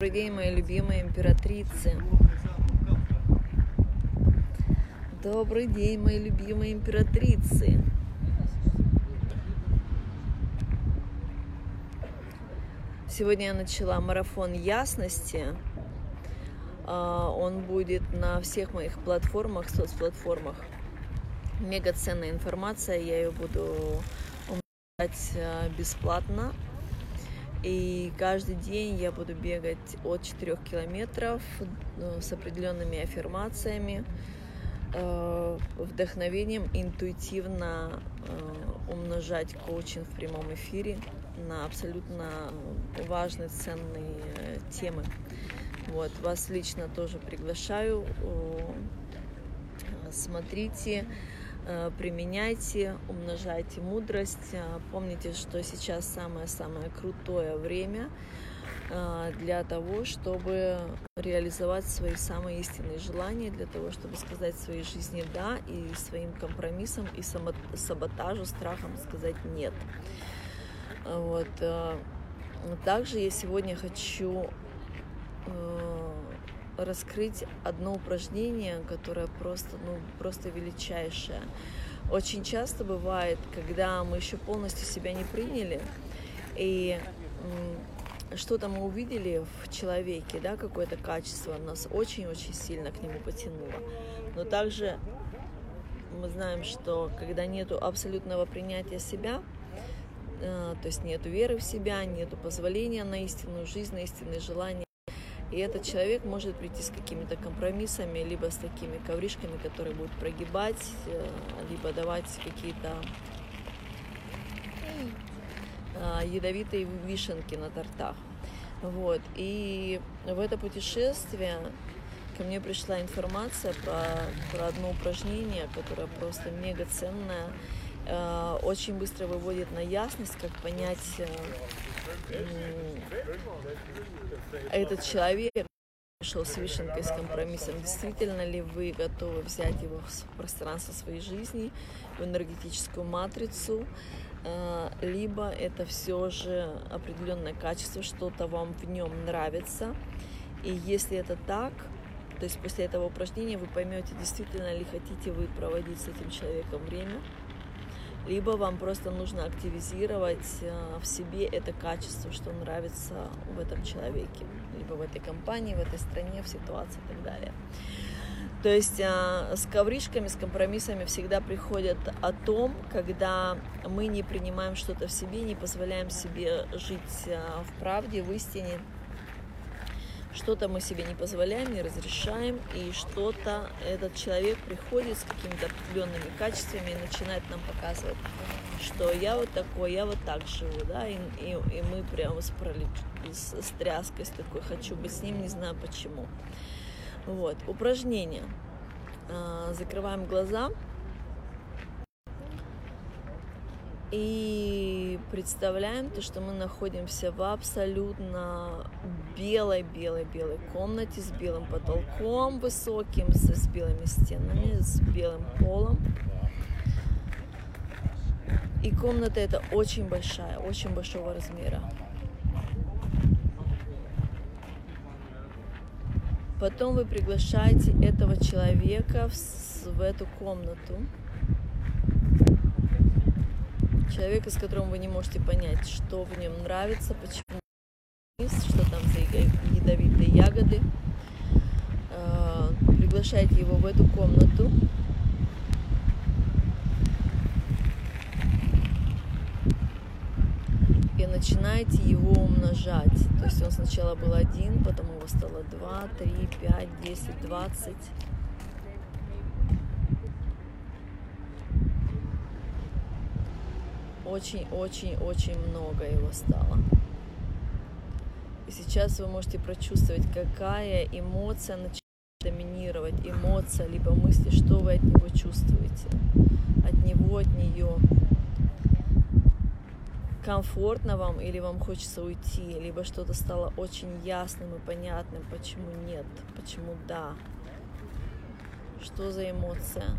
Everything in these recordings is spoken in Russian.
Добрый день, мои любимые императрицы. Добрый день, мои любимые императрицы. Сегодня я начала марафон ясности. А, он будет на всех моих платформах, соцплатформах. Мега ценная информация, я ее буду умножать а, бесплатно и каждый день я буду бегать от 4 километров ну, с определенными аффирмациями, э, вдохновением интуитивно э, умножать коучинг в прямом эфире на абсолютно важные, ценные темы. Вот, вас лично тоже приглашаю. Смотрите, Э, применяйте, умножайте мудрость. Э, помните, что сейчас самое-самое крутое время э, для того, чтобы реализовать свои самые истинные желания, для того, чтобы сказать своей жизни «да» и своим компромиссам и саботажу, страхам сказать «нет». Вот. Также я сегодня хочу раскрыть одно упражнение, которое просто, ну, просто величайшее. Очень часто бывает, когда мы еще полностью себя не приняли, и что-то мы увидели в человеке, да, какое-то качество нас очень-очень сильно к нему потянуло. Но также мы знаем, что когда нету абсолютного принятия себя, э, то есть нету веры в себя, нету позволения на истинную жизнь, на истинные желания, и этот человек может прийти с какими-то компромиссами, либо с такими ковришками, которые будут прогибать, э, либо давать какие-то а, ядовитые вишенки на тортах. Вот. И в это путешествие ко мне пришла информация про, про одно упражнение, которое просто мега ценное, э, очень быстро выводит на ясность, как понять э, этот человек пришел с вишенкой, с компромиссом, действительно ли вы готовы взять его в пространство своей жизни, в энергетическую матрицу, э, либо это все же определенное качество, что-то вам в нем нравится. И если это так, то есть после этого упражнения вы поймете, действительно ли хотите вы проводить с этим человеком время, либо вам просто нужно активизировать э, в себе это качество, что нравится в этом человеке, либо в этой компании, в этой стране, в ситуации и так далее. То есть э, с ковришками, с компромиссами всегда приходят о том, когда мы не принимаем что-то в себе, не позволяем себе жить э, в правде, в истине, что-то мы себе не позволяем, не разрешаем, и что-то этот человек приходит с какими-то определенными качествами и начинает нам показывать, что я вот такой, я вот так живу, да, и, и, и мы прямо с, пролет, с, с тряской с такой, хочу быть с ним, не знаю почему. Вот, упражнение. А, закрываем глаза. И представляем то, что мы находимся в абсолютно белой-белой-белой комнате с белым потолком высоким, с, с белыми стенами, с белым полом. И комната эта очень большая, очень большого размера. Потом вы приглашаете этого человека в, в эту комнату человека, с которым вы не можете понять, что в нем нравится, почему, что там за ядовитые ягоды. А, приглашайте его в эту комнату. И начинаете его умножать. То есть он сначала был один, потом его стало два, три, пять, десять, двадцать. Очень-очень-очень много его стало. И сейчас вы можете прочувствовать, какая эмоция начинает доминировать, эмоция, либо мысли, что вы от него чувствуете, от него, от нее. Комфортно вам или вам хочется уйти, либо что-то стало очень ясным и понятным, почему нет, почему да. Что за эмоция?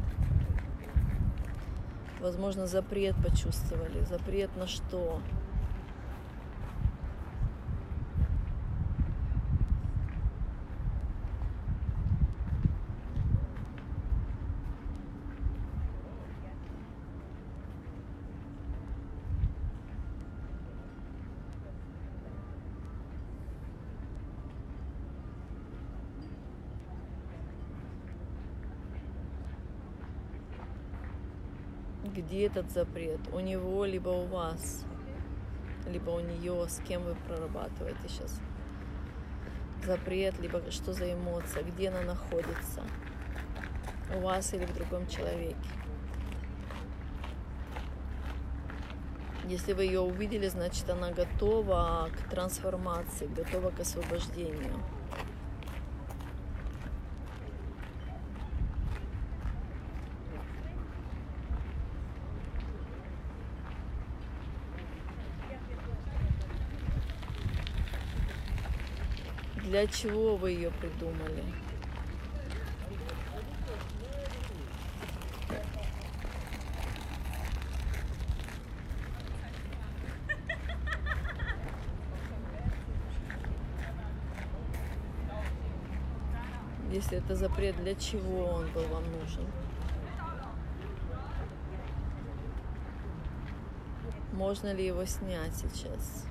Возможно, запрет почувствовали. Запрет на что? Где этот запрет? У него, либо у вас, либо у нее, с кем вы прорабатываете сейчас запрет, либо что за эмоция, где она находится, у вас или в другом человеке. Если вы ее увидели, значит она готова к трансформации, готова к освобождению. Для чего вы ее придумали? Если это запрет, для чего он был вам нужен? Можно ли его снять сейчас?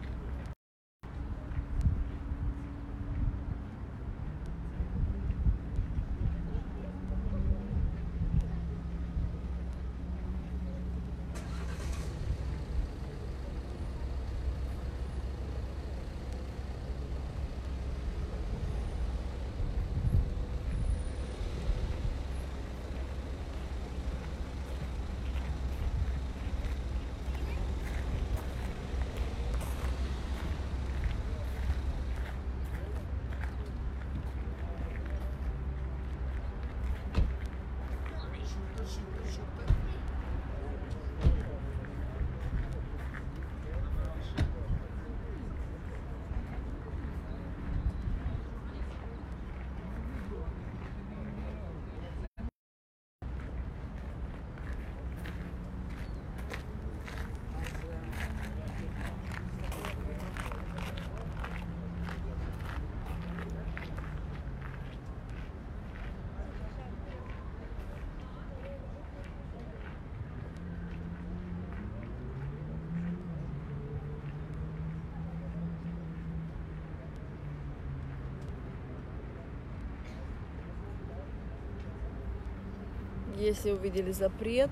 Если увидели запрет,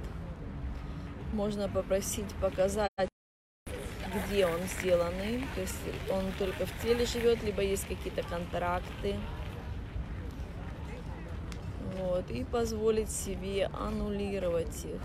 можно попросить показать, где он сделанный. То есть он только в теле живет, либо есть какие-то контракты. Вот, и позволить себе аннулировать их.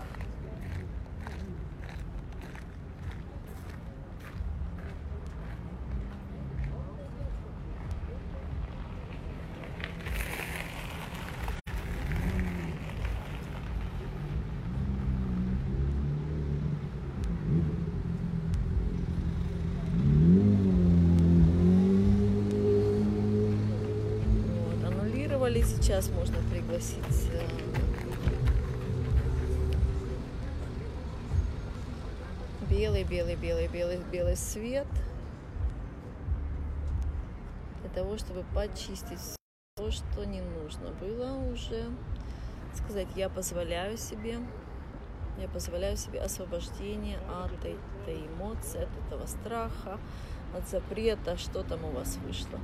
Сейчас можно пригласить э, белый, белый, белый, белый, белый свет для того, чтобы почистить то, что не нужно было уже. Сказать, я позволяю себе, я позволяю себе освобождение от этой эмоции, от этого страха, от запрета, что там у вас вышло.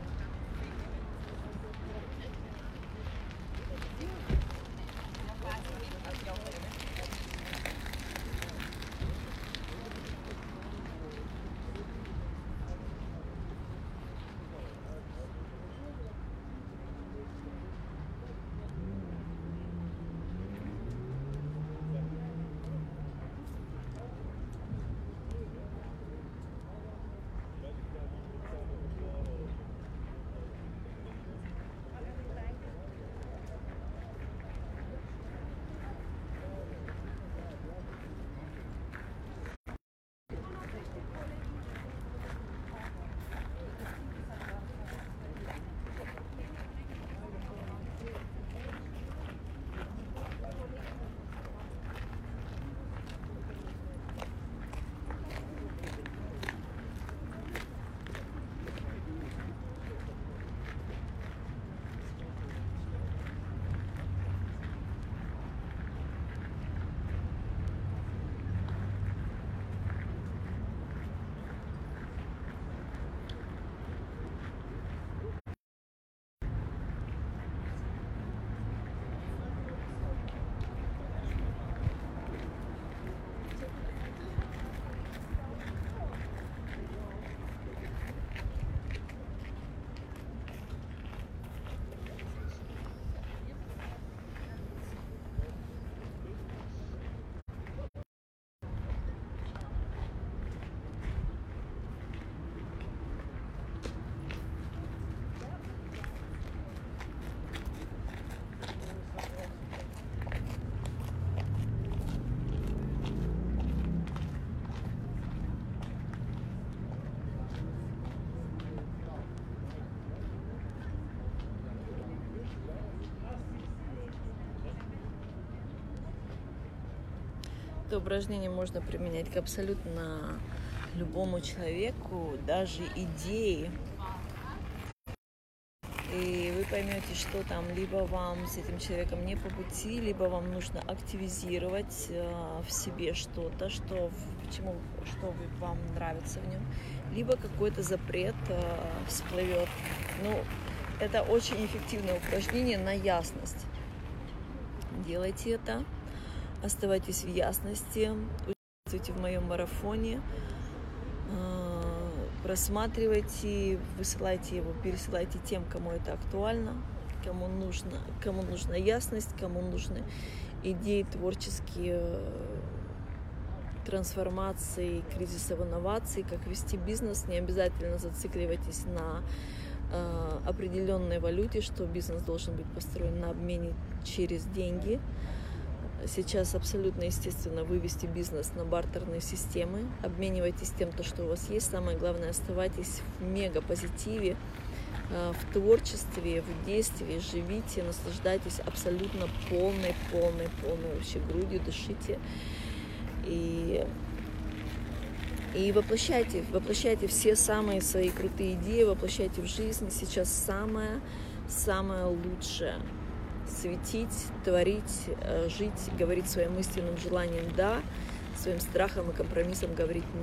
Это упражнение можно применять к абсолютно любому человеку, даже идеи. И вы поймете, что там либо вам с этим человеком не по пути, либо вам нужно активизировать э, в себе что-то, что, почему, что вам нравится в нем, либо какой-то запрет э, всплывет. Ну, это очень эффективное упражнение на ясность. Делайте это, оставайтесь в ясности, участвуйте в моем марафоне, э, просматривайте, высылайте его, пересылайте тем, кому это актуально, кому нужно, кому нужна ясность, кому нужны идеи творческие трансформации, кризисов инноваций, как вести бизнес. Не обязательно зацикливайтесь на э, определенной валюте, что бизнес должен быть построен на обмене через деньги. Сейчас абсолютно естественно вывести бизнес на бартерные системы. Обменивайтесь тем, то, что у вас есть. Самое главное, оставайтесь в мега позитиве, э, в творчестве, в действии, живите, наслаждайтесь абсолютно полной, полной, полной вообще грудью, дышите. И и воплощайте, воплощайте все самые свои крутые идеи, воплощайте в жизнь. Сейчас самое, самое лучшее. Светить, творить, э, жить, говорить своим истинным желанием «да», своим страхом и компромиссом говорить «нет».